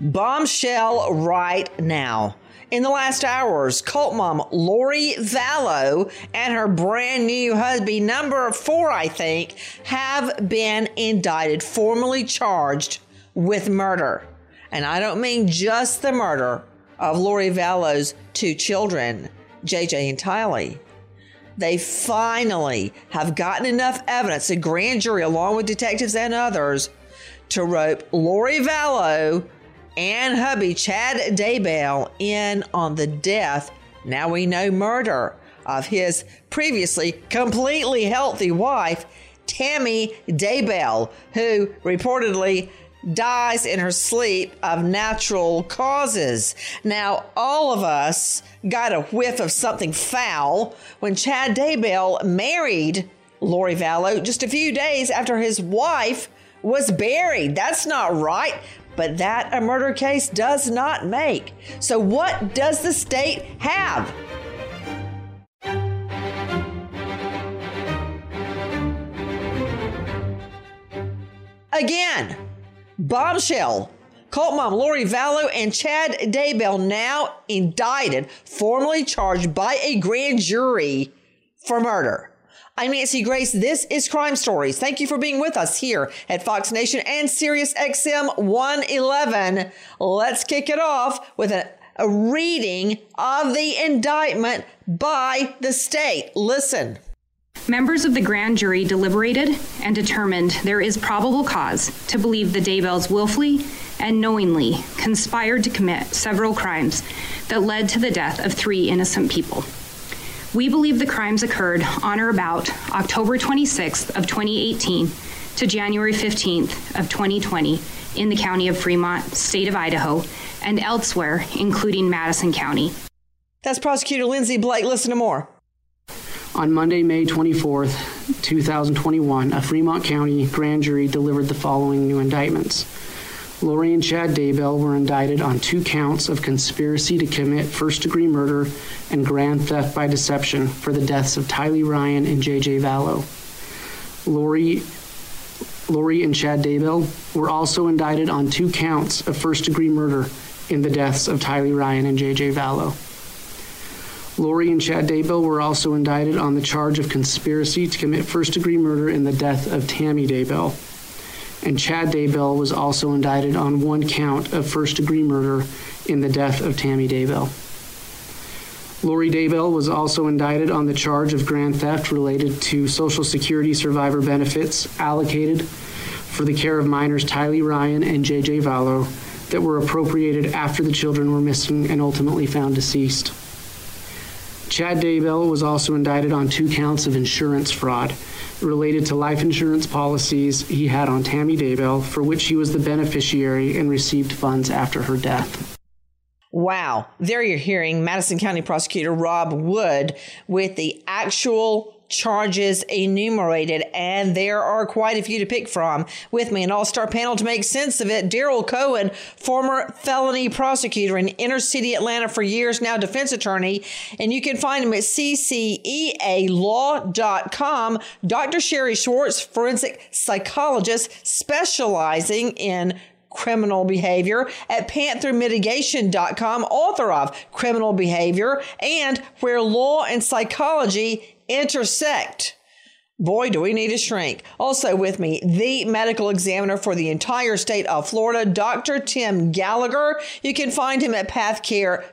Bombshell right now. In the last hours, cult mom Lori Vallow and her brand new husband, number four, I think, have been indicted, formally charged with murder. And I don't mean just the murder of Lori Vallow's two children, JJ and Tylee. They finally have gotten enough evidence, a grand jury, along with detectives and others, to rope Lori Vallow and hubby Chad Daybell in on the death, now we know murder, of his previously completely healthy wife, Tammy Daybell, who reportedly dies in her sleep of natural causes. Now, all of us got a whiff of something foul when Chad Daybell married Lori Vallow just a few days after his wife was buried. That's not right but that a murder case does not make. So, what does the state have? Again, bombshell. Cult mom Lori Vallow and Chad Daybell now indicted, formally charged by a grand jury for murder. I'm Nancy Grace. This is Crime Stories. Thank you for being with us here at Fox Nation and Sirius XM 111. Let's kick it off with a, a reading of the indictment by the state. Listen. Members of the grand jury deliberated and determined there is probable cause to believe the Daybells willfully and knowingly conspired to commit several crimes that led to the death of three innocent people. We believe the crimes occurred on or about October 26th of 2018 to January 15th of 2020 in the county of Fremont, state of Idaho, and elsewhere, including Madison County. That's Prosecutor Lindsay Blake. Listen to more. On Monday, May 24th, 2021, a Fremont County grand jury delivered the following new indictments. Lori and Chad Daybell were indicted on two counts of conspiracy to commit first degree murder and grand theft by deception for the deaths of Tylee Ryan and JJ Vallow. Lori, Lori and Chad Daybell were also indicted on two counts of first degree murder in the deaths of Tylee Ryan and JJ Vallow. Lori and Chad Daybell were also indicted on the charge of conspiracy to commit first degree murder in the death of Tammy Daybell and Chad Daybell was also indicted on one count of first degree murder in the death of Tammy Daybell. Lori Daybell was also indicted on the charge of grand theft related to Social Security survivor benefits allocated for the care of minors Tylee Ryan and JJ Vallow that were appropriated after the children were missing and ultimately found deceased. Chad Daybell was also indicted on two counts of insurance fraud related to life insurance policies he had on Tammy Daybell, for which he was the beneficiary and received funds after her death. Wow. There you're hearing Madison County Prosecutor Rob Wood with the actual charges enumerated, and there are quite a few to pick from. With me, an all star panel to make sense of it Daryl Cohen, former felony prosecutor in inner city Atlanta for years, now defense attorney, and you can find him at ccealaw.com. Dr. Sherry Schwartz, forensic psychologist specializing in criminal behavior at panthermitigation.com, author of Criminal Behavior and Where Law and Psychology Intersect. Boy, do we need a shrink. Also with me, the medical examiner for the entire state of Florida, Dr. Tim Gallagher. You can find him at PathCare,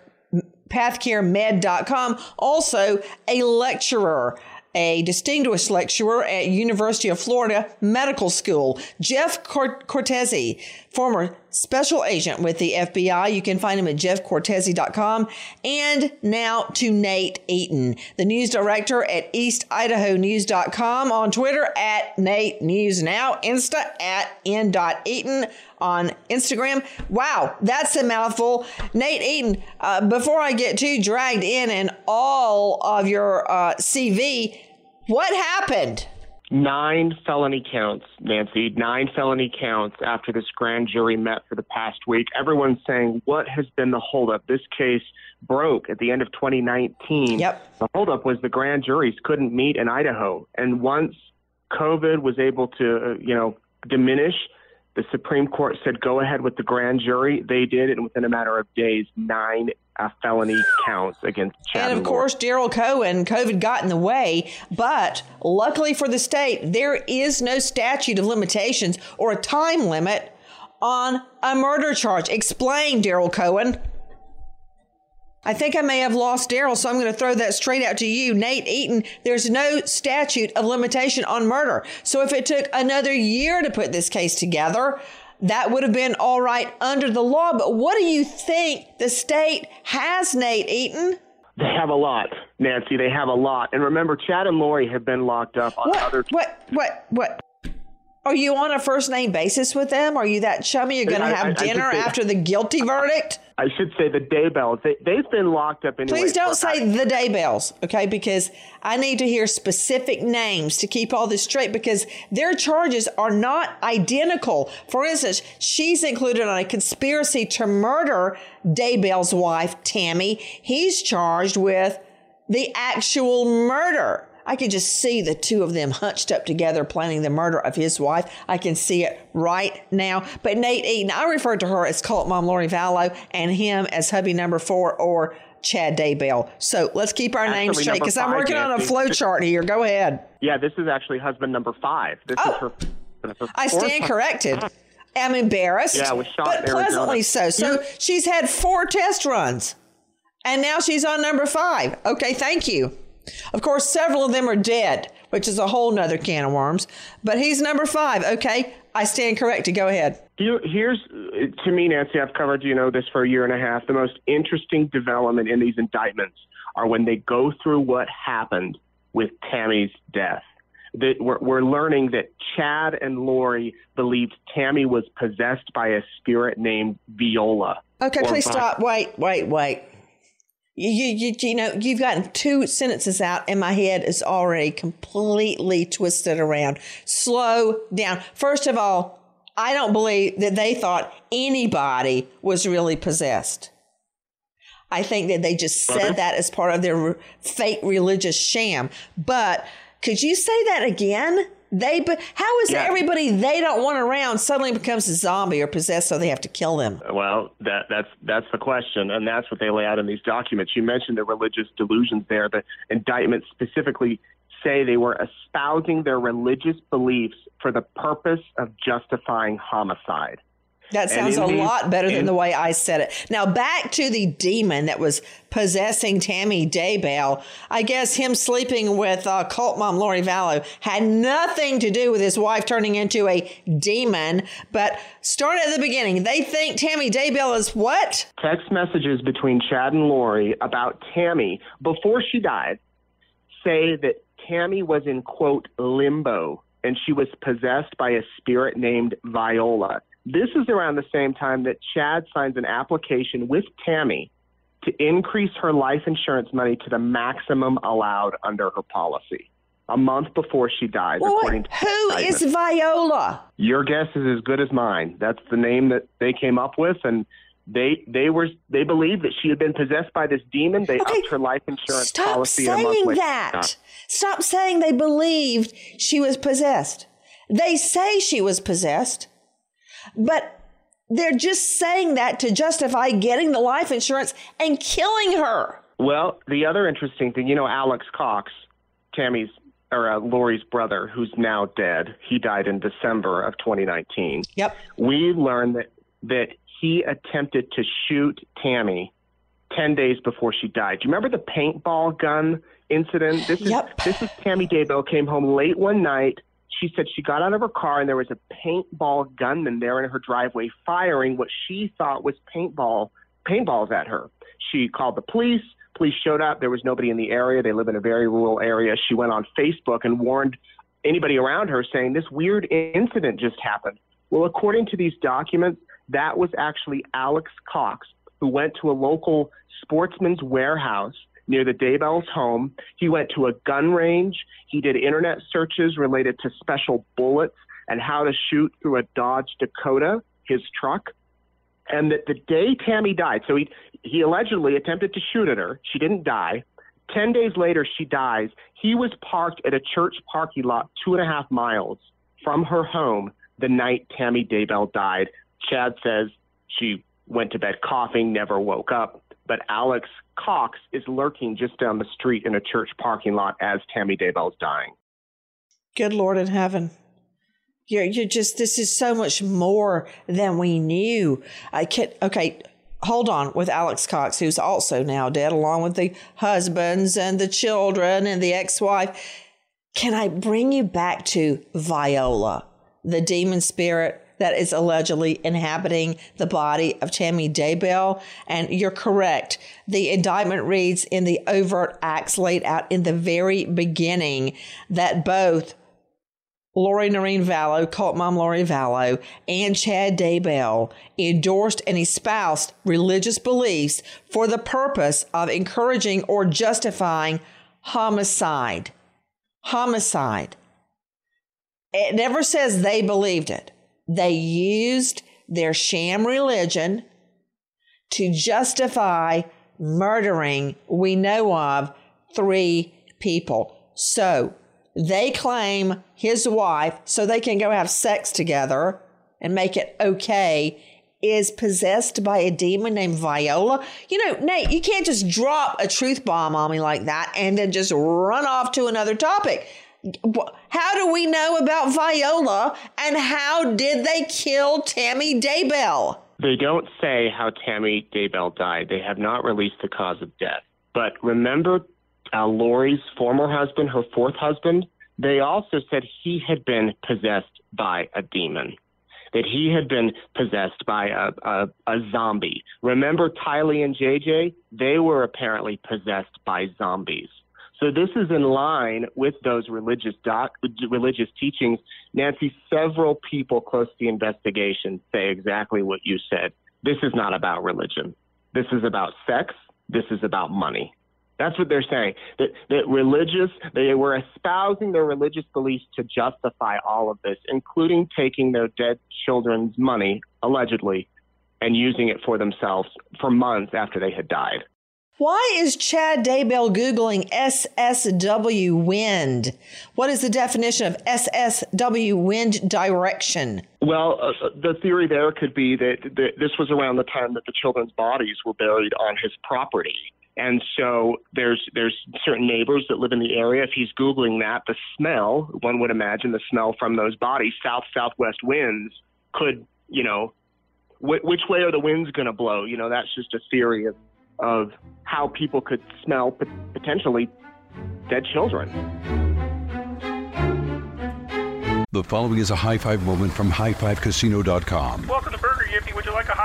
pathcaremed.com. Also a lecturer a distinguished lecturer at University of Florida Medical School, Jeff Cortese, former special agent with the FBI. You can find him at jeffcortese.com. And now to Nate Eaton, the news director at eastidahonews.com on Twitter at Nate News Now, Insta at n.eaton on Instagram. Wow, that's a mouthful. Nate Eaton, uh, before I get too dragged in and all of your uh, CV, what happened? Nine felony counts, Nancy. Nine felony counts after this grand jury met for the past week. Everyone's saying, what has been the holdup? This case broke at the end of 2019. Yep. The holdup was the grand juries couldn't meet in Idaho. And once COVID was able to, uh, you know, diminish, the Supreme Court said go ahead with the grand jury. They did, and within a matter of days, nine uh, felony counts against Chad. And of course, Daryl Cohen, COVID got in the way, but luckily for the state, there is no statute of limitations or a time limit on a murder charge. Explain, Daryl Cohen. I think I may have lost Daryl, so I'm going to throw that straight out to you. Nate Eaton, there's no statute of limitation on murder. So if it took another year to put this case together, that would have been all right under the law. But what do you think the state has, Nate Eaton? They have a lot, Nancy. They have a lot. And remember, Chad and Lori have been locked up on what, other. What? What? What? Are you on a first name basis with them? Are you that chummy? You're going to have I, I, dinner I after the guilty verdict? I should say the Daybells. They, they've been locked up in. anyway. Please don't say the Daybells, okay? Because I need to hear specific names to keep all this straight because their charges are not identical. For instance, she's included on a conspiracy to murder Daybell's wife, Tammy. He's charged with the actual murder. I could just see the two of them hunched up together planning the murder of his wife. I can see it right now. But Nate Eaton, I refer to her as cult mom Lori Vallow and him as hubby number four or Chad Daybell. So let's keep our names straight because I'm working on a flow chart here. Go ahead. Yeah, this is actually husband number five. This oh, is her. her I stand corrected. I'm embarrassed, yeah, but pleasantly so. So she's had four test runs, and now she's on number five. Okay, thank you. Of course, several of them are dead, which is a whole nother can of worms. But he's number five. Okay, I stand corrected. Go ahead. Here's to me, Nancy. I've covered you know this for a year and a half. The most interesting development in these indictments are when they go through what happened with Tammy's death. That we're, we're learning that Chad and Lori believed Tammy was possessed by a spirit named Viola. Okay, please stop. Wait, wait, wait. You, you, you know, you've gotten two sentences out, and my head is already completely twisted around. Slow down. First of all, I don't believe that they thought anybody was really possessed. I think that they just said that as part of their fake religious sham. But could you say that again? They, but how is yeah. everybody they don't want around suddenly becomes a zombie or possessed, so they have to kill them? Uh, well, that that's that's the question, and that's what they lay out in these documents. You mentioned the religious delusions there. The indictments specifically say they were espousing their religious beliefs for the purpose of justifying homicide. That sounds a lot better than the way I said it. Now back to the demon that was possessing Tammy Daybell. I guess him sleeping with uh, cult mom Lori Vallow had nothing to do with his wife turning into a demon. But start at the beginning. They think Tammy Daybell is what? Text messages between Chad and Lori about Tammy before she died say that Tammy was in quote limbo and she was possessed by a spirit named Viola. This is around the same time that Chad signs an application with Tammy to increase her life insurance money to the maximum allowed under her policy. a month before she dies. Well, according to who is. Viola? Your guess is as good as mine. That's the name that they came up with, and they they were they believed that she had been possessed by this demon. They Okay, upped her life insurance Stop policy. month saying that. Stop saying they believed she was possessed. They say she was possessed, but they're just saying that to justify getting the life insurance and killing her. Well, the other interesting thing, you know, Alex Cox, Tammy's or uh, Lori's brother, who's now dead. He died in December of 2019. Yep. We learned that that he attempted to shoot Tammy 10 days before she died. Do you remember the paintball gun incident? This is Yep. this is Tammy Daybell came home late one night. She said she got out of her car and there was a paintball gunman there in her driveway firing what she thought was paintball paintballs at her. She called the police. Police showed up. There was nobody in the area. They live in a very rural area. She went on Facebook and warned anybody around her saying this weird incident just happened. Well, according to these documents, that was actually Alex Cox, who went to a local sportsman's warehouse near the Daybell's home. He went to a gun range. He did internet searches related to special bullets and how to shoot through a Dodge Dakota, his truck. And that the day Tammy died, so he he allegedly attempted to shoot at her. She didn't die. Ten days later, she dies. He was parked at a church parking lot two and a half miles from her home the night Tammy Daybell died. Chad says she went to bed coughing, never woke up. But Alex Cox is lurking just down the street in a church parking lot as Tammy Daybell's dying. Good Lord in heaven. You're, you're just, this is so much more than we knew. I can't. okay, hold on with Alex Cox, who's also now dead, along with the husbands and the children and the ex wife. Can I bring you back to Viola, the demon spirit that is allegedly inhabiting the body of Tammy Daybell? And you're correct. The indictment reads in the overt acts laid out in the very beginning that both Lori Noreen Vallow, cult mom Lori Vallow, and Chad Daybell endorsed and espoused religious beliefs for the purpose of encouraging or justifying homicide. Homicide. It never says they believed it. They used their sham religion to justify murdering, we know of, three people. So they claim his wife, so they can go have sex together and make it okay, is possessed by a demon named Viola. You know, Nate, you can't just drop a truth bomb on me like that and then just run off to another topic. How do we know about Viola and how did they kill Tammy Daybell? They don't say how Tammy Daybell died. They have not released the cause of death. But remember uh, Lori's former husband, her fourth husband? They also said he had been possessed by a demon, that he had been possessed by a, a, a zombie. Remember Tylee and JJ? They were apparently possessed by zombies. So this is in line with those religious doc, religious teachings. Nancy, several people close to the investigation say exactly what you said. This is not about religion. This is about sex. This is about money. That's what they're saying. That that religious they were espousing their religious beliefs to justify all of this, including taking their dead children's money, allegedly, and using it for themselves for months after they had died. Why is Chad Daybell Googling SSW wind? What is the definition of SSW wind direction? Well, uh, the theory there could be that, that this was around the time that the children's bodies were buried on his property. And so there's there's certain neighbors that live in the area. If he's googling that, the smell, one would imagine the smell from those bodies, south southwest winds, could you know, wh- which way are the winds going to blow? You know, that's just a theory of of how people could smell pot- potentially dead children. The following is a high five moment from highfivecasino.com. Welcome to Burger Yippee. Would you like a hot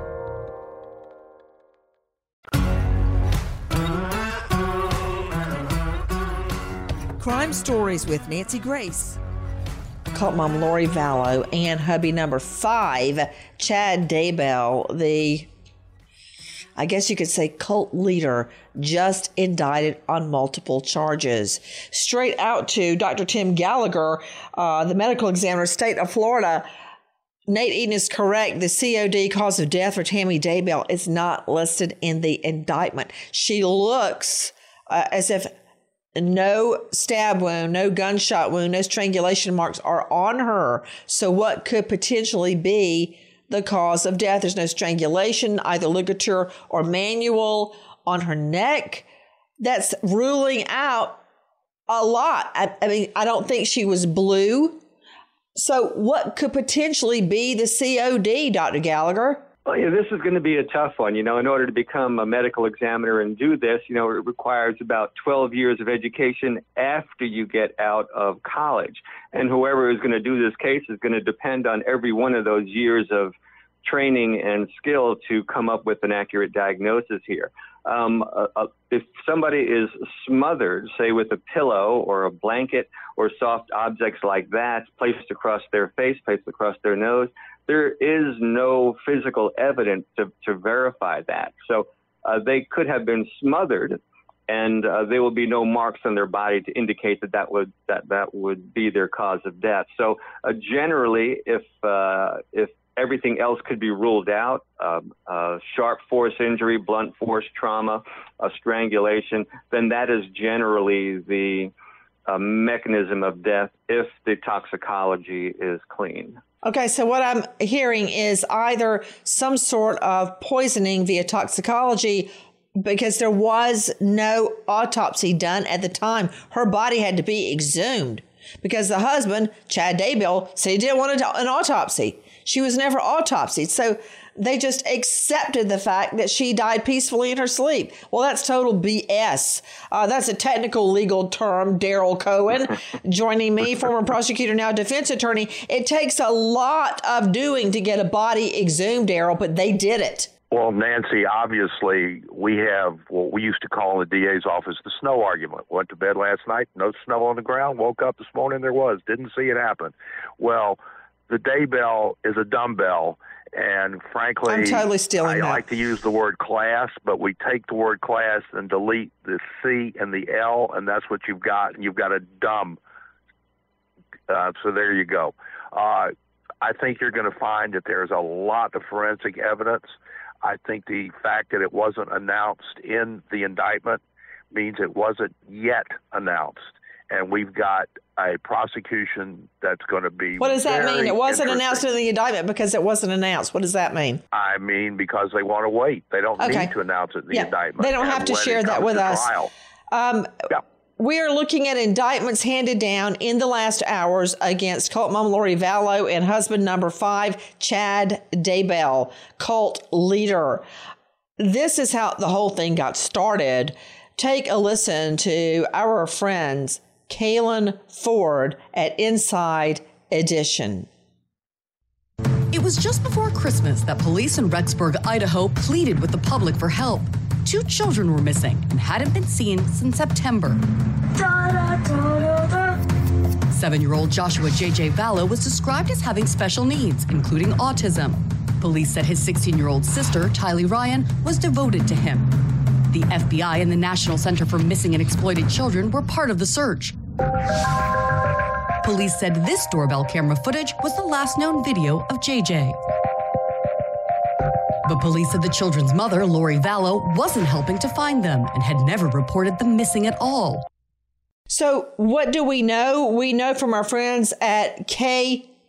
Crime Stories with Nancy Grace. Cult mom Lori Vallow and hubby number five, Chad Daybell, the I guess you could say cult leader, just indicted on multiple charges. Straight out to Dr. Tim Gallagher, uh, the medical examiner, state of Florida. Nate Eaton is correct. The COD cause of death for Tammy Daybell is not listed in the indictment. She looks uh, as if no stab wound, no gunshot wound, no strangulation marks are on her. So, what could potentially be the cause of death? There's no strangulation, either ligature or manual on her neck. That's ruling out a lot. I, I mean, I don't think she was blue. So, what could potentially be the COD, Dr. Gallagher? Well, yeah, this is going to be a tough one. You know, in order to become a medical examiner and do this, you know, it requires about 12 years of education after you get out of college. And whoever is going to do this case is going to depend on every one of those years of training and skill to come up with an accurate diagnosis here. Um, uh, uh, if somebody is smothered, say with a pillow or a blanket or soft objects like that placed across their face, placed across their nose, there is no physical evidence to, to verify that. So uh, they could have been smothered, and uh, there will be no marks on their body to indicate that that would that that would be their cause of death. So uh, generally, if uh, if everything else could be ruled out, um, uh, sharp force injury, blunt force trauma, a strangulation, then that is generally the uh, mechanism of death if the toxicology is clean. Okay, so what I'm hearing is either some sort of poisoning via toxicology because there was no autopsy done at the time. Her body had to be exhumed because the husband, Chad Daybell, said he didn't want an autopsy. She was never autopsied. So they just accepted the fact that she died peacefully in her sleep. Well, that's total BS. Uh, that's a technical legal term, Daryl Cohen. Joining me, former prosecutor, now defense attorney. It takes a lot of doing to get a body exhumed, Daryl, but they did it. Well, Nancy, obviously, we have what we used to call in the DA's office the snow argument. Went to bed last night, no snow on the ground. Woke up this morning, there was. Didn't see it happen. Well, the Daybell is a dumbbell. And frankly, I'm totally stealing I that. like to use the word class, but we take the word class and delete the C and the L, and that's what you've got. And you've got a dumb. Uh, so there you go. Uh, I think you're going to find that there's a lot of forensic evidence. I think the fact that it wasn't announced in the indictment means it wasn't yet announced. And we've got a prosecution that's going to be. What does that mean? It wasn't announced in the indictment because it wasn't announced. What does that mean? I mean, because they want to wait. They don't Okay. need to announce it in the Yeah, indictment. they don't have to share that with us. Um, Yeah. we are looking at indictments handed down in the last hours against cult mom Lori Vallow and husband number five, Chad Daybell, cult leader. This is how the whole thing got started. Take a listen to our friends, Kaylin Ford at Inside Edition. It was just before Christmas that police in Rexburg, Idaho pleaded with the public for help. Two children were missing and hadn't been seen since September. Seven year old Joshua J.J. Vallow was described as having special needs, including autism. Police said his 16 year old sister, Tylee Ryan, was devoted to him. The FBI and the National Center for Missing and Exploited Children were part of the search. Police said this doorbell camera footage was the last known video of JJ. But police said the children's mother, Lori Vallow, wasn't helping to find them and had never reported them missing at all. So, what do we know? We know from our friends at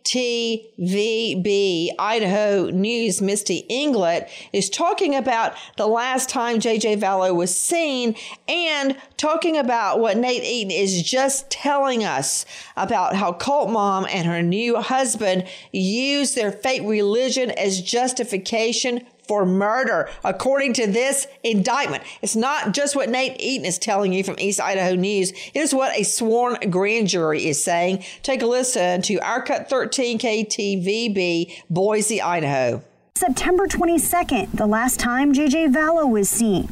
KTVB Idaho News, Misty Inglett is talking about the last time JJ Vallow was seen and talking about what Nate Eaton is just telling us about how Cult Mom and her new husband use their fake religion as justification for murder, according to this indictment. It's not just what Nate Eaton is telling you from East Idaho News. It is what a sworn grand jury is saying. Take a listen to Our Cut 13 KTVB, Boise, Idaho. September 22nd, the last time JJ Vallow was seen.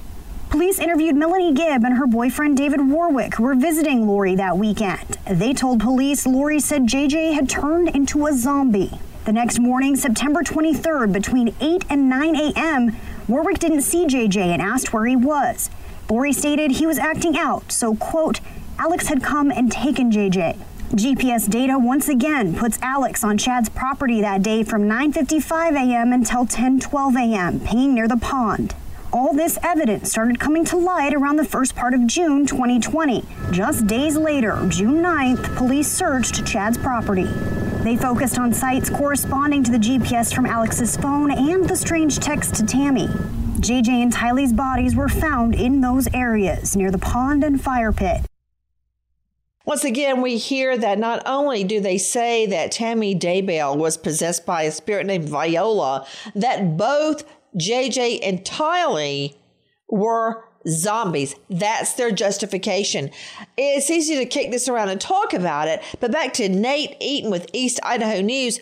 Police interviewed Melanie Gibb and her boyfriend David Warwick, who were visiting Lori that weekend. They told police Lori said JJ had turned into a zombie. The next morning, September 23rd, between 8 and 9 a.m., Warwick didn't see JJ and asked where he was. Lori stated he was acting out, so, quote, Alex had come and taken JJ. GPS data once again puts Alex on Chad's property that day from 9:55 a.m. until 10:12 a.m., paying near the pond. All this evidence started coming to light around the first part of June 2020. Just days later, June 9th, police searched Chad's property. They focused on sites corresponding to the GPS from Alex's phone and the strange text to Tammy. JJ and Tylee's bodies were found in those areas near the pond and fire pit. Once again, we hear that not only do they say that Tammy Daybell was possessed by a spirit named Viola, that both JJ and Tylee were zombies. That's their justification. It's easy to kick this around and talk about it, but back to Nate Eaton with East Idaho News.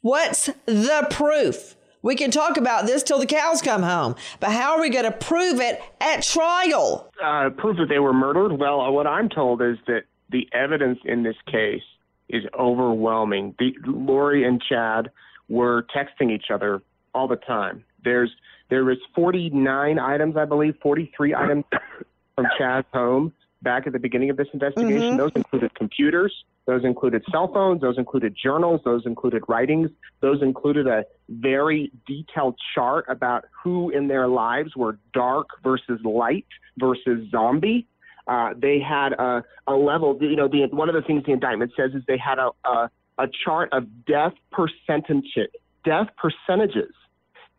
What's the proof? We can talk about this till the cows come home, but how are we going to prove it at trial? Uh, proof that they were murdered? Well, what I'm told is that the evidence in this case is overwhelming. The, Lori and Chad were texting each other all the time. There's there was 49 items, I believe, 43 items from Chad's home back at the beginning of this investigation. Mm-hmm. Those included computers, those included cell phones, those included journals, those included writings, those included a very detailed chart about who in their lives were dark versus light versus zombie. Uh, they had a, a level, you know, the, one of the things the indictment says is they had a, a, a chart of death percentages, death percentages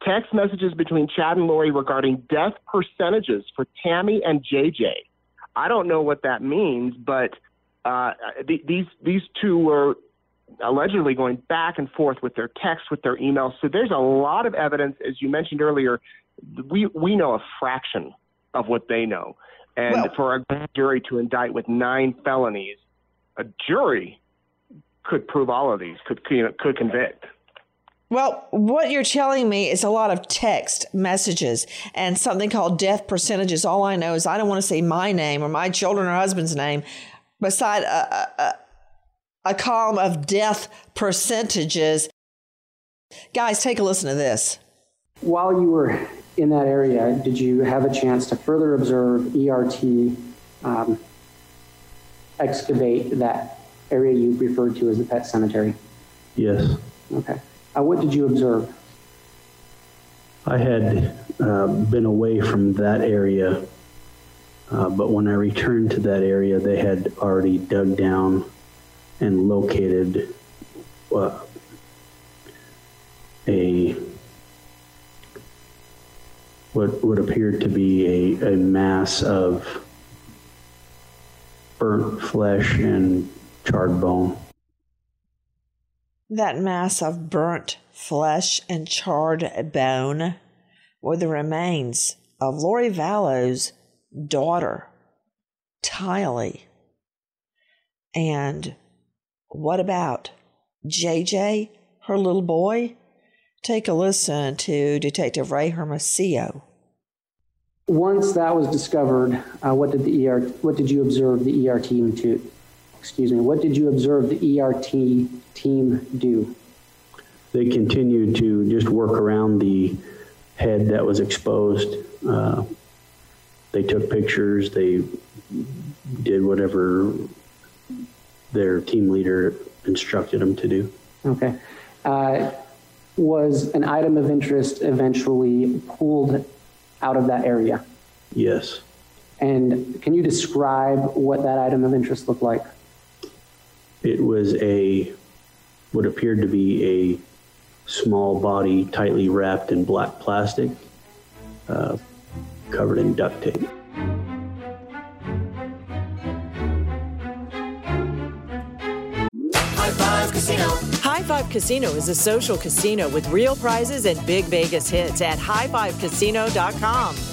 text messages between Chad and Lori regarding death percentages for Tammy and JJ. I don't know what that means, but uh, th- these these two were allegedly going back and forth with their texts, with their emails. So there's a lot of evidence, as you mentioned earlier. We we know a fraction of what they know, and Well- for a jury to indict with nine felonies, a jury could prove all of these, could you know, could convict. Well, what you're telling me is a lot of text messages and something called death percentages. All I know is I don't want to say my name or my children or husband's name beside a, a, a, a column of death percentages. Guys, take a listen to this. While you were in that area, did you have a chance to further observe ERT um, excavate that area you referred to as the pet cemetery? Yes. Okay. Uh, what did you observe? I had uh, been away from that area, uh, but when I returned to that area, they had already dug down and located uh, a what would appear to be a, a mass of burnt flesh and charred bone. That mass of burnt flesh and charred bone were the remains of Lori Vallow's daughter, Tylee. And what about JJ, her little boy? Take a listen to Detective Ray Hermosillo. Once that was discovered, uh, what did the ER, what did you observe the ER team to, excuse me, what did you observe the ERT team do? They continued to just work around the head that was exposed. Uh, they took pictures. They did whatever their team leader instructed them to do. Okay. Uh, was an item of interest eventually pulled out of that area? Yes. And can you describe what that item of interest looked like? It was a what appeared to be a small body tightly wrapped in black plastic, uh, covered in duct tape. High Five Casino. High Five Casino is a social casino with real prizes and big Vegas hits at highfivecasino.com.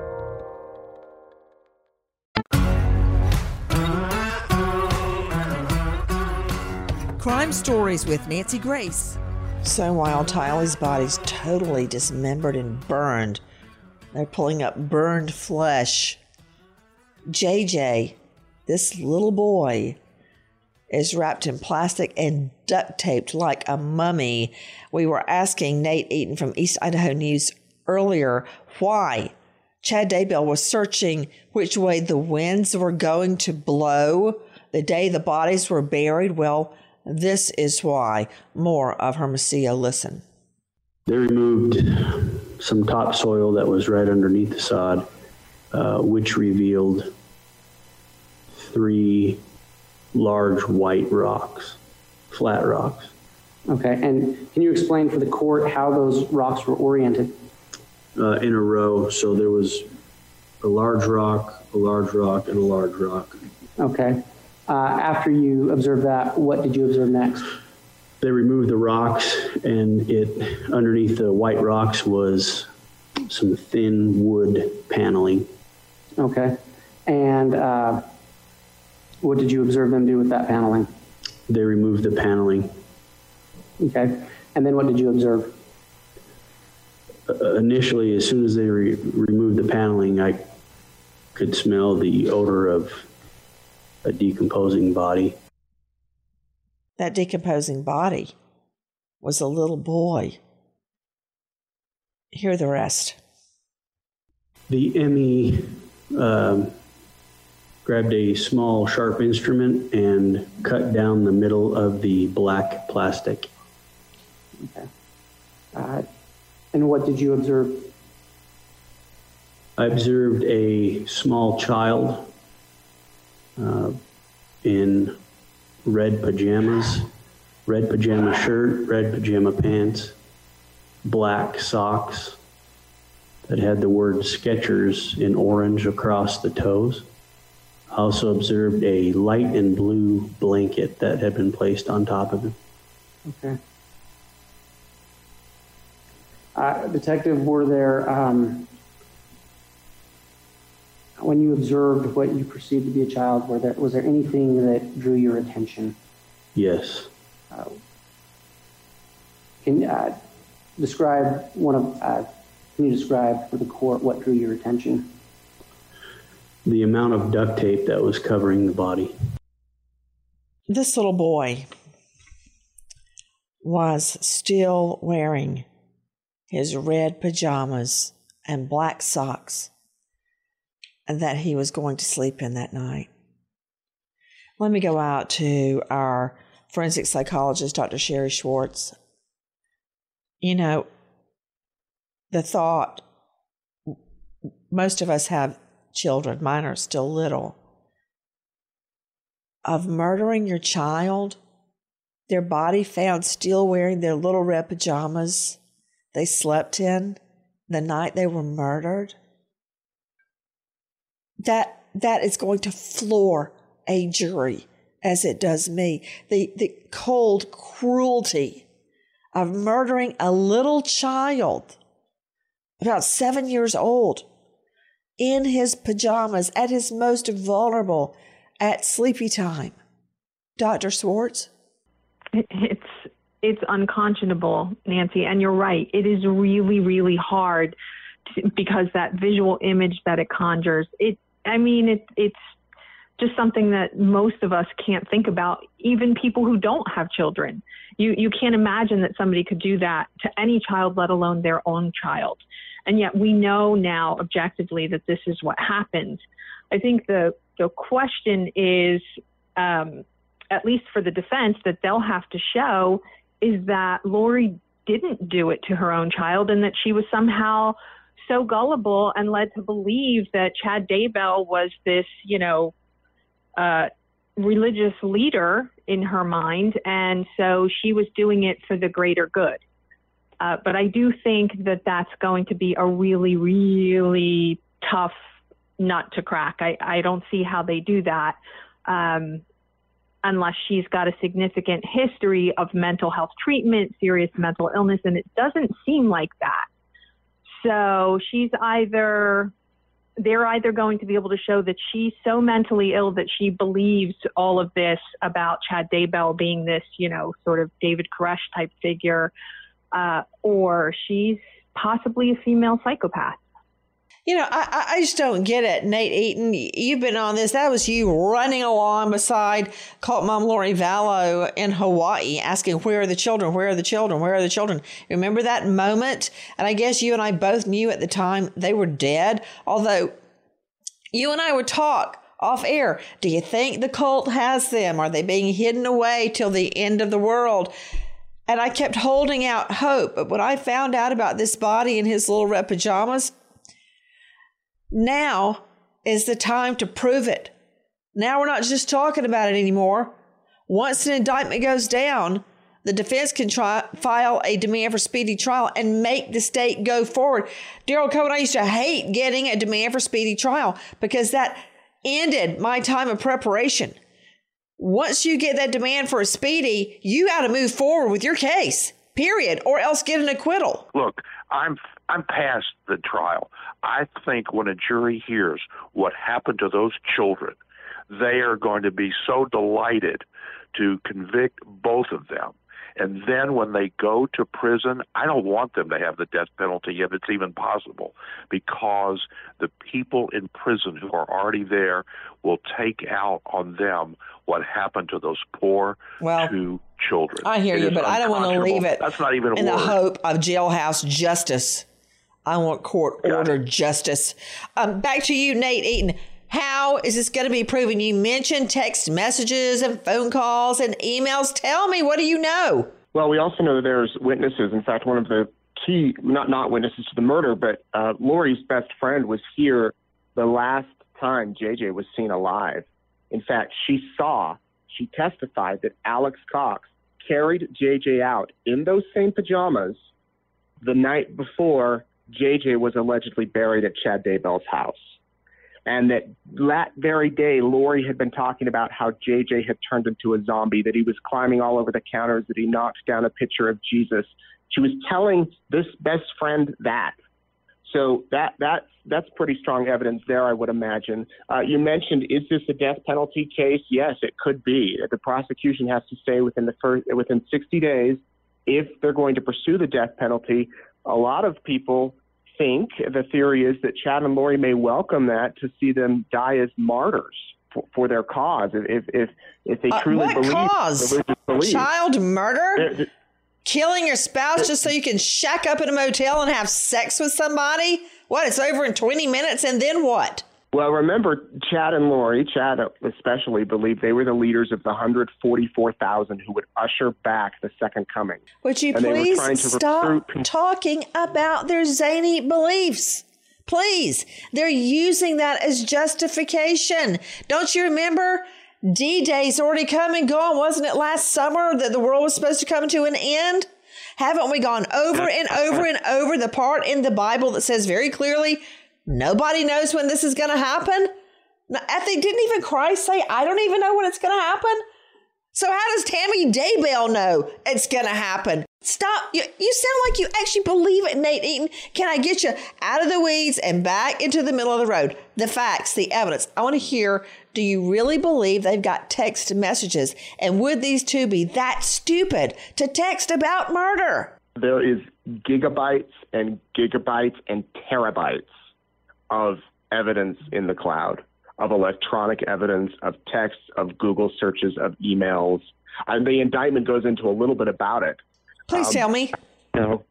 Crime Stories with Nancy Grace. So while Tylee's body's totally dismembered and burned, they're pulling up burned flesh. JJ, this little boy, is wrapped in plastic and duct taped like a mummy. We were asking Nate Eaton from East Idaho News earlier why Chad Daybell was searching which way the winds were going to blow the day the bodies were buried. Well, this is why. More of Hermosillo. Listen. They removed some topsoil that was right underneath the sod, uh, which revealed three large white rocks, flat rocks. Okay. And can you explain for the court how those rocks were oriented? Uh, in a row. So there was a large rock, a large rock, and a large rock. Okay. Uh, after you observed that, what did you observe next? They removed the rocks, and it underneath the white rocks was some thin wood paneling. Okay. And uh, what did you observe them do with that paneling? They removed the paneling. Okay. And then what did you observe? Uh, initially, as soon as they re- removed the paneling, I could smell the odor of a decomposing body. That decomposing body was a little boy. Hear the rest. The Emmy um, grabbed a small, sharp instrument and cut down the middle of the black plastic. Okay. Uh, and what did you observe? I observed a small child uh, in red pajamas, red pajama shirt, red pajama pants, black socks that had the word Skechers in orange across the toes. I also observed a light and blue blanket that had been placed on top of him. Okay. Uh, detective, were there, um, when you observed what you perceived to be a child, were there, was there anything that drew your attention? Yes. Uh, can uh, describe one of, uh, can you describe for the court what drew your attention? The amount of duct tape that was covering the body. This little boy was still wearing his red pajamas and black socks and that he was going to sleep in that night. Let me go out to our forensic psychologist, Dr. Sherry Schwartz. You know, the thought most of us have children, mine are still little, of murdering your child their body found still wearing their little red pajamas they slept in the night they were murdered. That that is going to floor a jury as it does me. The the cold cruelty of murdering a little child about seven years old in his pajamas at his most vulnerable at sleepy time. Dr. Schwartz? It's it's unconscionable, Nancy, and you're right. It is really, really hard to, because that visual image that it conjures. It, I mean, it, it's just something that most of us can't think about. Even people who don't have children, you you can't imagine that somebody could do that to any child, let alone their own child. And yet we know now objectively that this is what happens. I think the the question is. Um, at least for the defense, that they'll have to show is that Lori didn't do it to her own child and that she was somehow so gullible and led to believe that Chad Daybell was this, you know, uh, religious leader in her mind. And so she was doing it for the greater good. Uh, but I do think that that's going to be a really, really tough nut to crack. I, I don't see how they do that. Um, unless she's got a significant history of mental health treatment, serious mental illness, and it doesn't seem like that. So she's either they're either going to be able to show that she's so mentally ill that she believes all of this about Chad Daybell being this, you know, sort of David Koresh type figure, uh, or she's possibly a female psychopath. You know, I, I just don't get it. Nate Eaton, you've been on this. That was you running along beside cult mom Lori Vallow in Hawaii asking, Where are the children? Where are the children? Where are the children? Remember that moment? And I guess you and I both knew at the time they were dead. Although you and I would talk off air. Do you think the cult has them? Are they being hidden away till the end of the world? And I kept holding out hope. But when I found out about this body in his little red pajamas, now is the time to prove it. Now we're not just talking about it anymore. Once an indictment goes down, the defense can try, file a demand for speedy trial and make the state go forward. Daryl Cohen, I used to hate getting a demand for speedy trial because that ended my time of preparation. Once you get that demand for a speedy, you got to move forward with your case, period, or else get an acquittal. Look, I'm I'm past the trial. I think when a jury hears what happened to those children, they are going to be so delighted to convict both of them. And then when they go to prison, I don't want them to have the death penalty if it's even possible, because the people in prison who are already there will take out on them what happened to those poor well, two children. I hear It you, but I don't want to leave it That's not even in the hope of jailhouse justice. I want court ordered justice. Um, back to you, Nate Eaton. How is this going to be proven? You mentioned text messages and phone calls and emails. Tell me, what do you know? Well, we also know that there's witnesses. In fact, one of the key, not not witnesses to the murder, but uh, Lori's best friend was here the last time JJ was seen alive. In fact, she saw, she testified that Alex Cox carried JJ out in those same pajamas the night before JJ was allegedly buried at Chad Daybell's house. And that that very day, Lori had been talking about how JJ had turned into a zombie, that he was climbing all over the counters, that he knocked down a picture of Jesus. She was telling this best friend that. So that that's that's pretty strong evidence there, I would imagine. Uh, you mentioned, is this a death penalty case? Yes, it could be. The prosecution has to say within the first within 60 days if they're going to pursue the death penalty. A lot of people think the theory is that Chad and Lori may welcome that to see them die as martyrs for, for their cause. If if if they Uh, truly what believe cause? Child murder? They're- they're- Killing your spouse just so you can shack up in a motel and have sex with somebody? What? It's over in 20 minutes and then what? Well, remember, Chad and Lori, Chad especially, believed they were the leaders of the 144,000 who would usher back the second coming. Would you And please stop recruit- talking about their zany beliefs? Please. They're using that as justification. Don't you remember D Day's already come and gone. Wasn't it last summer that the world was supposed to come to an end? Haven't we gone over and over and over the part in the Bible that says very clearly, nobody knows when this is going to happen? I think didn't even Christ say, I don't even know when it's going to happen? So how does Tammy Daybell know it's going to happen? Stop. You, you sound like you actually believe it, Nate Eaton. Can I get you out of the weeds and back into the middle of the road? The facts, the evidence. I want to hear do you really believe they've got text messages? And would these two be that stupid to text about murder? There is gigabytes and gigabytes and terabytes of evidence in the cloud, of electronic evidence, of texts, of Google searches, of emails. And the indictment goes into a little bit about it. Please um, tell me. You know,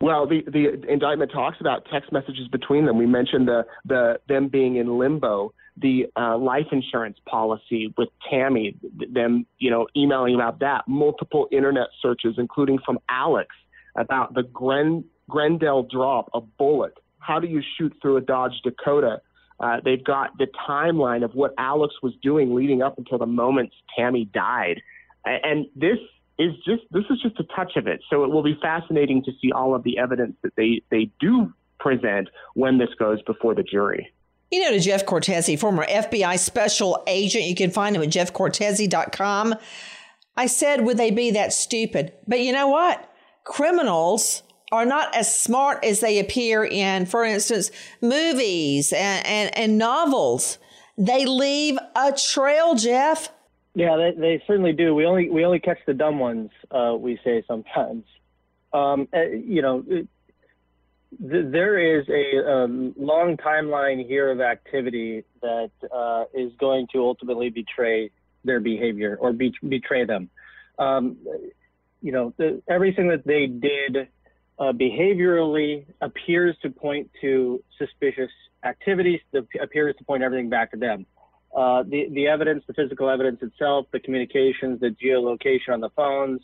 well, the, the indictment talks about text messages between them. We mentioned the, the them being in limbo, the uh, life insurance policy with Tammy, them you know emailing about that, multiple internet searches, including from Alex about the Gren, Grendel drop, a bullet. How do you shoot through a Dodge Dakota? Uh, they've got the timeline of what Alex was doing leading up until the moment Tammy died, and this is just this is just a touch of it. So it will be fascinating to see all of the evidence that they they do present when this goes before the jury. You know, to Jeff Cortese, former FBI special agent, you can find him at jeffcortese.com. I said, would they be that stupid? But you know what? Criminals are not as smart as they appear in, for instance, movies and, and, and novels. They leave a trail, Jeff. Yeah, they, they certainly do. We only we only catch the dumb ones. Uh, we say sometimes. Um, uh, you know, th- there is a um, long timeline here of activity that uh, is going to ultimately betray their behavior or be- betray them. Um, you know, the, everything that they did uh, behaviorally appears to point to suspicious activities. That appears to point everything back to them. Uh, the, the evidence, the physical evidence itself, the communications, the geolocation on the phones,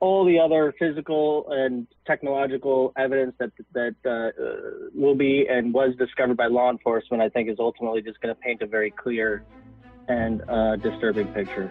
all the other physical and technological evidence that that uh, will be and was discovered by law enforcement, I think, is ultimately just going to paint a very clear and uh, disturbing picture.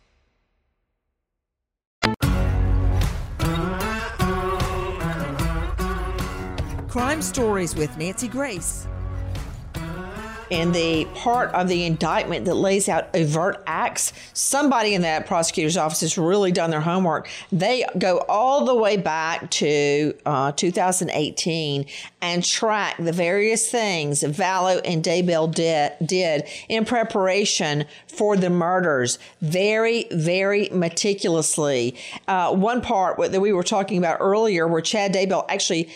Crime Stories with Nancy Grace. In the part of the indictment that lays out overt acts, somebody in that prosecutor's office has really done their homework. They go all the way back to uh, 2018 and track the various things Vallow and Daybell did, did in preparation for the murders very, very meticulously. Uh, one part that we were talking about earlier, where Chad Daybell actually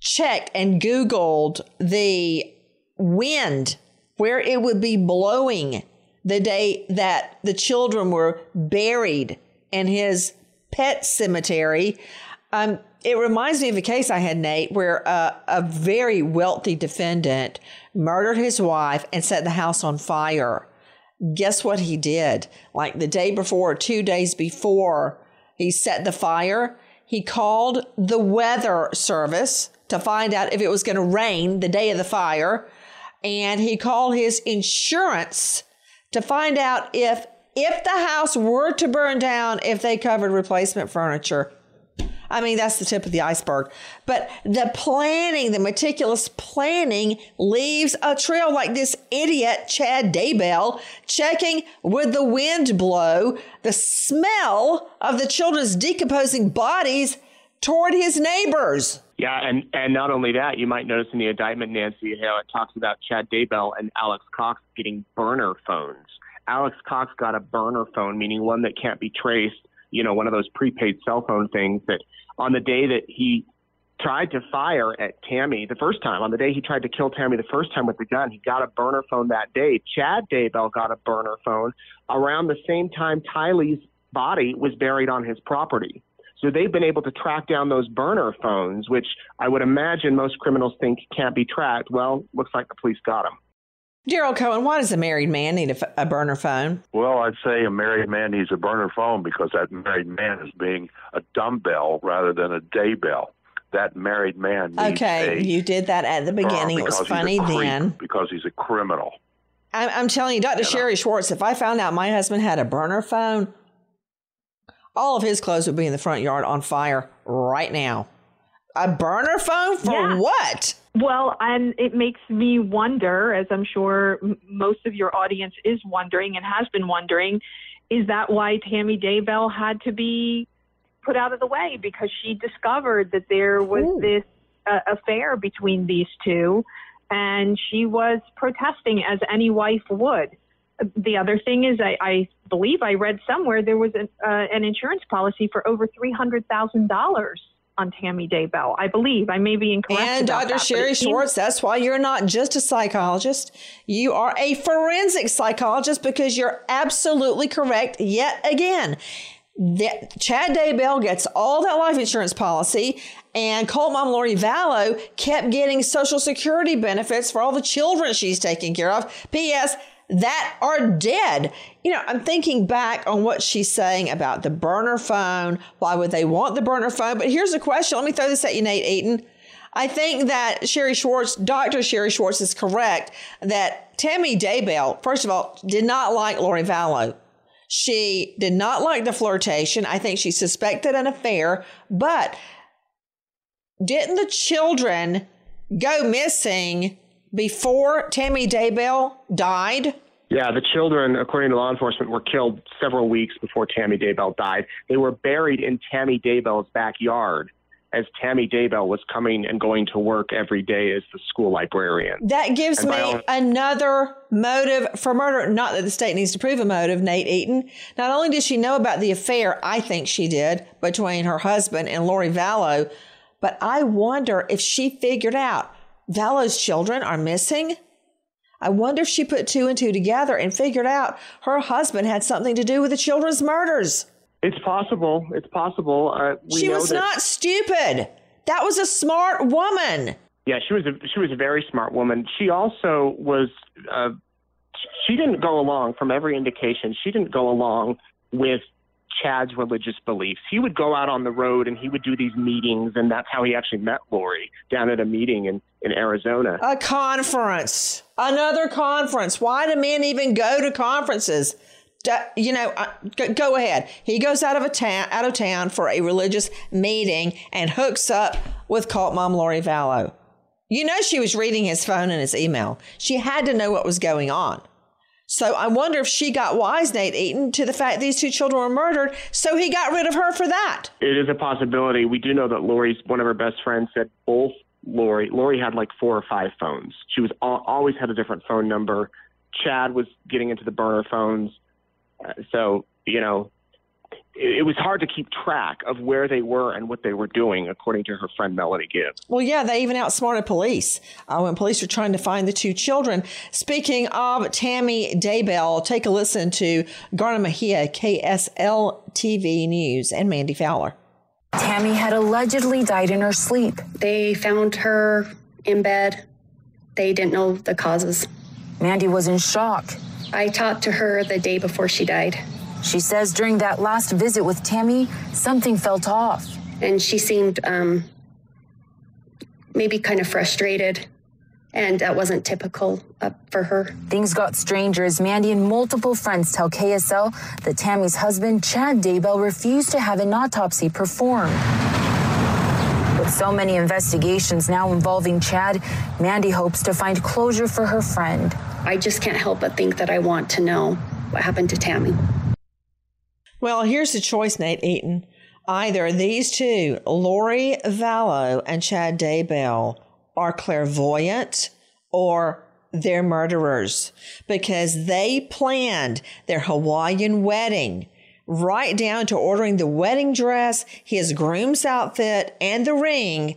checked and Googled the wind where it would be blowing the day that the children were buried in his pet cemetery. Um, it reminds me of a case I had, Nate, where uh, a very wealthy defendant murdered his wife and set the house on fire. Guess what he did? Like the day before, two days before he set the fire, he called the weather service to find out if it was going to rain the day of the fire. And he called his insurance to find out if if the house were to burn down, if they covered replacement furniture. I mean, that's the tip of the iceberg. But the planning, the meticulous planning leaves a trail like this idiot, Chad Daybell, checking would the wind blow the smell of the children's decomposing bodies toward his neighbors. Yeah, and, and not only that, you might notice in the indictment, Nancy, how it talks about Chad Daybell and Alex Cox getting burner phones. Alex Cox got a burner phone, meaning one that can't be traced, you know, one of those prepaid cell phone things that on the day that he tried to fire at Tammy the first time, on the day he tried to kill Tammy the first time with the gun, he got a burner phone that day. Chad Daybell got a burner phone around the same time Tylee's body was buried on his property. So they've been able to track down those burner phones, which I would imagine most criminals think can't be tracked. Well, looks like the police got them. Gerald Cohen, why does a married man need a, f- a burner phone? Well, I'd say a married man needs a burner phone because that married man is being a dumbbell rather than a daybell. That married man needs Okay, a, you did that at the uh, beginning. it was funny creep, then. because he's a criminal. I'm, I'm telling you, Dr. Sherry Schwartz, if I found out my husband had a burner phone, all of his clothes would be in the front yard on fire right now. A burner phone for Yeah. what? Well, and it makes me wonder, as I'm sure most of your audience is wondering and has been wondering, is that why Tammy Daybell had to be put out of the way? Because she discovered that there was this uh, affair between these two, and she was protesting as any wife would. The other thing is, I, I believe I read somewhere there was an, uh, an insurance policy for over three hundred thousand dollars on Tammy Daybell. I believe I may be incorrect. And Dr. that, Sherry Schwartz, that's why you're not just a psychologist. You are a forensic psychologist because you're absolutely correct yet again. That Chad Daybell gets all that life insurance policy, and Cult Mom Lori Vallow kept getting Social Security benefits for all the children she's taking care of. P.S. That are dead. You know, I'm thinking back on what she's saying about the burner phone. Why would they want the burner phone? But here's a question. Let me throw this at you, Nate Eaton. I think that Sherry Schwartz, Dr. Sherry Schwartz is correct that Tammy Daybell, first of all, did not like Lori Vallow. She did not like the flirtation. I think she suspected an affair, but didn't the children go missing before Tammy Daybell died? Yeah, the children, according to law enforcement, were killed several weeks before Tammy Daybell died. They were buried in Tammy Daybell's backyard as Tammy Daybell was coming and going to work every day as the school librarian. That gives me all- another motive for murder. Not that the state needs to prove a motive, Nate Eaton. Not only did she know about the affair, I think she did, between her husband and Lori Vallow, but I wonder if she figured out Vallow's children are missing. I wonder if she put two and two together and figured out her husband had something to do with the children's murders. It's possible. It's possible. Uh, we she was that, not stupid. That was a smart woman. Yeah, she was a she was a very smart woman. She also was. Uh, she didn't go along, from every indication, she didn't go along with Chad's religious beliefs. He would go out on the road and he would do these meetings, and that's how he actually met Lori down at a meeting in in Arizona. A conference. Another conference. Why do men even go to conferences? You know, uh, go, go ahead. He goes out of a town, out of town for a religious meeting and hooks up with cult mom Lori Vallow. You know, she was reading his phone and his email. She had to know what was going on. So I wonder if she got wise, Nate Eaton, to the fact these two children were murdered. So he got rid of her for that. It is a possibility. We do know that Lori's one of her best friends said both Lori. Lori had like four or five phones. She was al- always had a different phone number. Chad was getting into the burner phones. Uh, so you know, it, it was hard to keep track of where they were and what they were doing, according to her friend Melody Gibbs. Well, yeah, they even outsmarted police uh, when police were trying to find the two children. Speaking of Tammy Daybell, take a listen to Garna Mejia, KSL TV News, and Mandy Fowler. Tammy had allegedly died in her sleep. They found her in bed. They didn't know the causes. Mandy was in shock. I talked to her the day before she died. She says during that last visit with Tammy, something felt off. And she seemed um, maybe kind of frustrated. And that wasn't typical uh, for her. Things got stranger as Mandy and multiple friends tell KSL that Tammy's husband, Chad Daybell, refused to have an autopsy performed. With so many investigations now involving Chad, Mandy hopes to find closure for her friend. I just can't help but think that I want to know what happened to Tammy. Well, here's the choice, Nate Eaton. Either these two, Lori Vallow and Chad Daybell, are clairvoyant or they're murderers because they planned their Hawaiian wedding right down to ordering the wedding dress, his groom's outfit, and the ring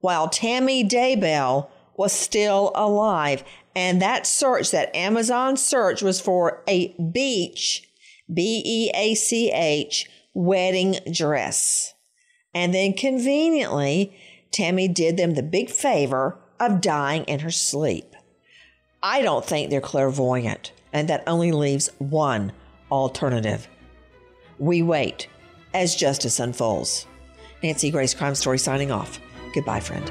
while Tammy Daybell was still alive. And that search, that Amazon search, was for a beach, B E A C H, wedding dress. And then conveniently, Tammy did them the big favor of dying in her sleep. I don't think they're clairvoyant, and that only leaves one alternative. We wait as justice unfolds. Nancy Grace Crime Story signing off. Goodbye, friend.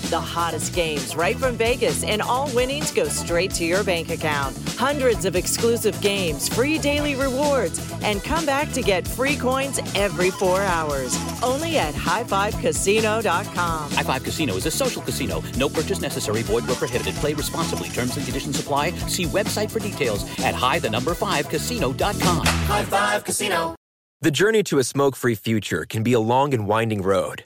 The hottest games right from Vegas, and all winnings go straight to your bank account. Hundreds of exclusive games, free daily rewards, and come back to get free coins every four hours. Only at highfivecasino.com. High Five Casino is a social casino. No purchase necessary. Void where prohibited. Play responsibly. Terms and conditions apply. See website for details at high the number five casino.com. High Five Casino. The journey to a smoke free future can be a long and winding road,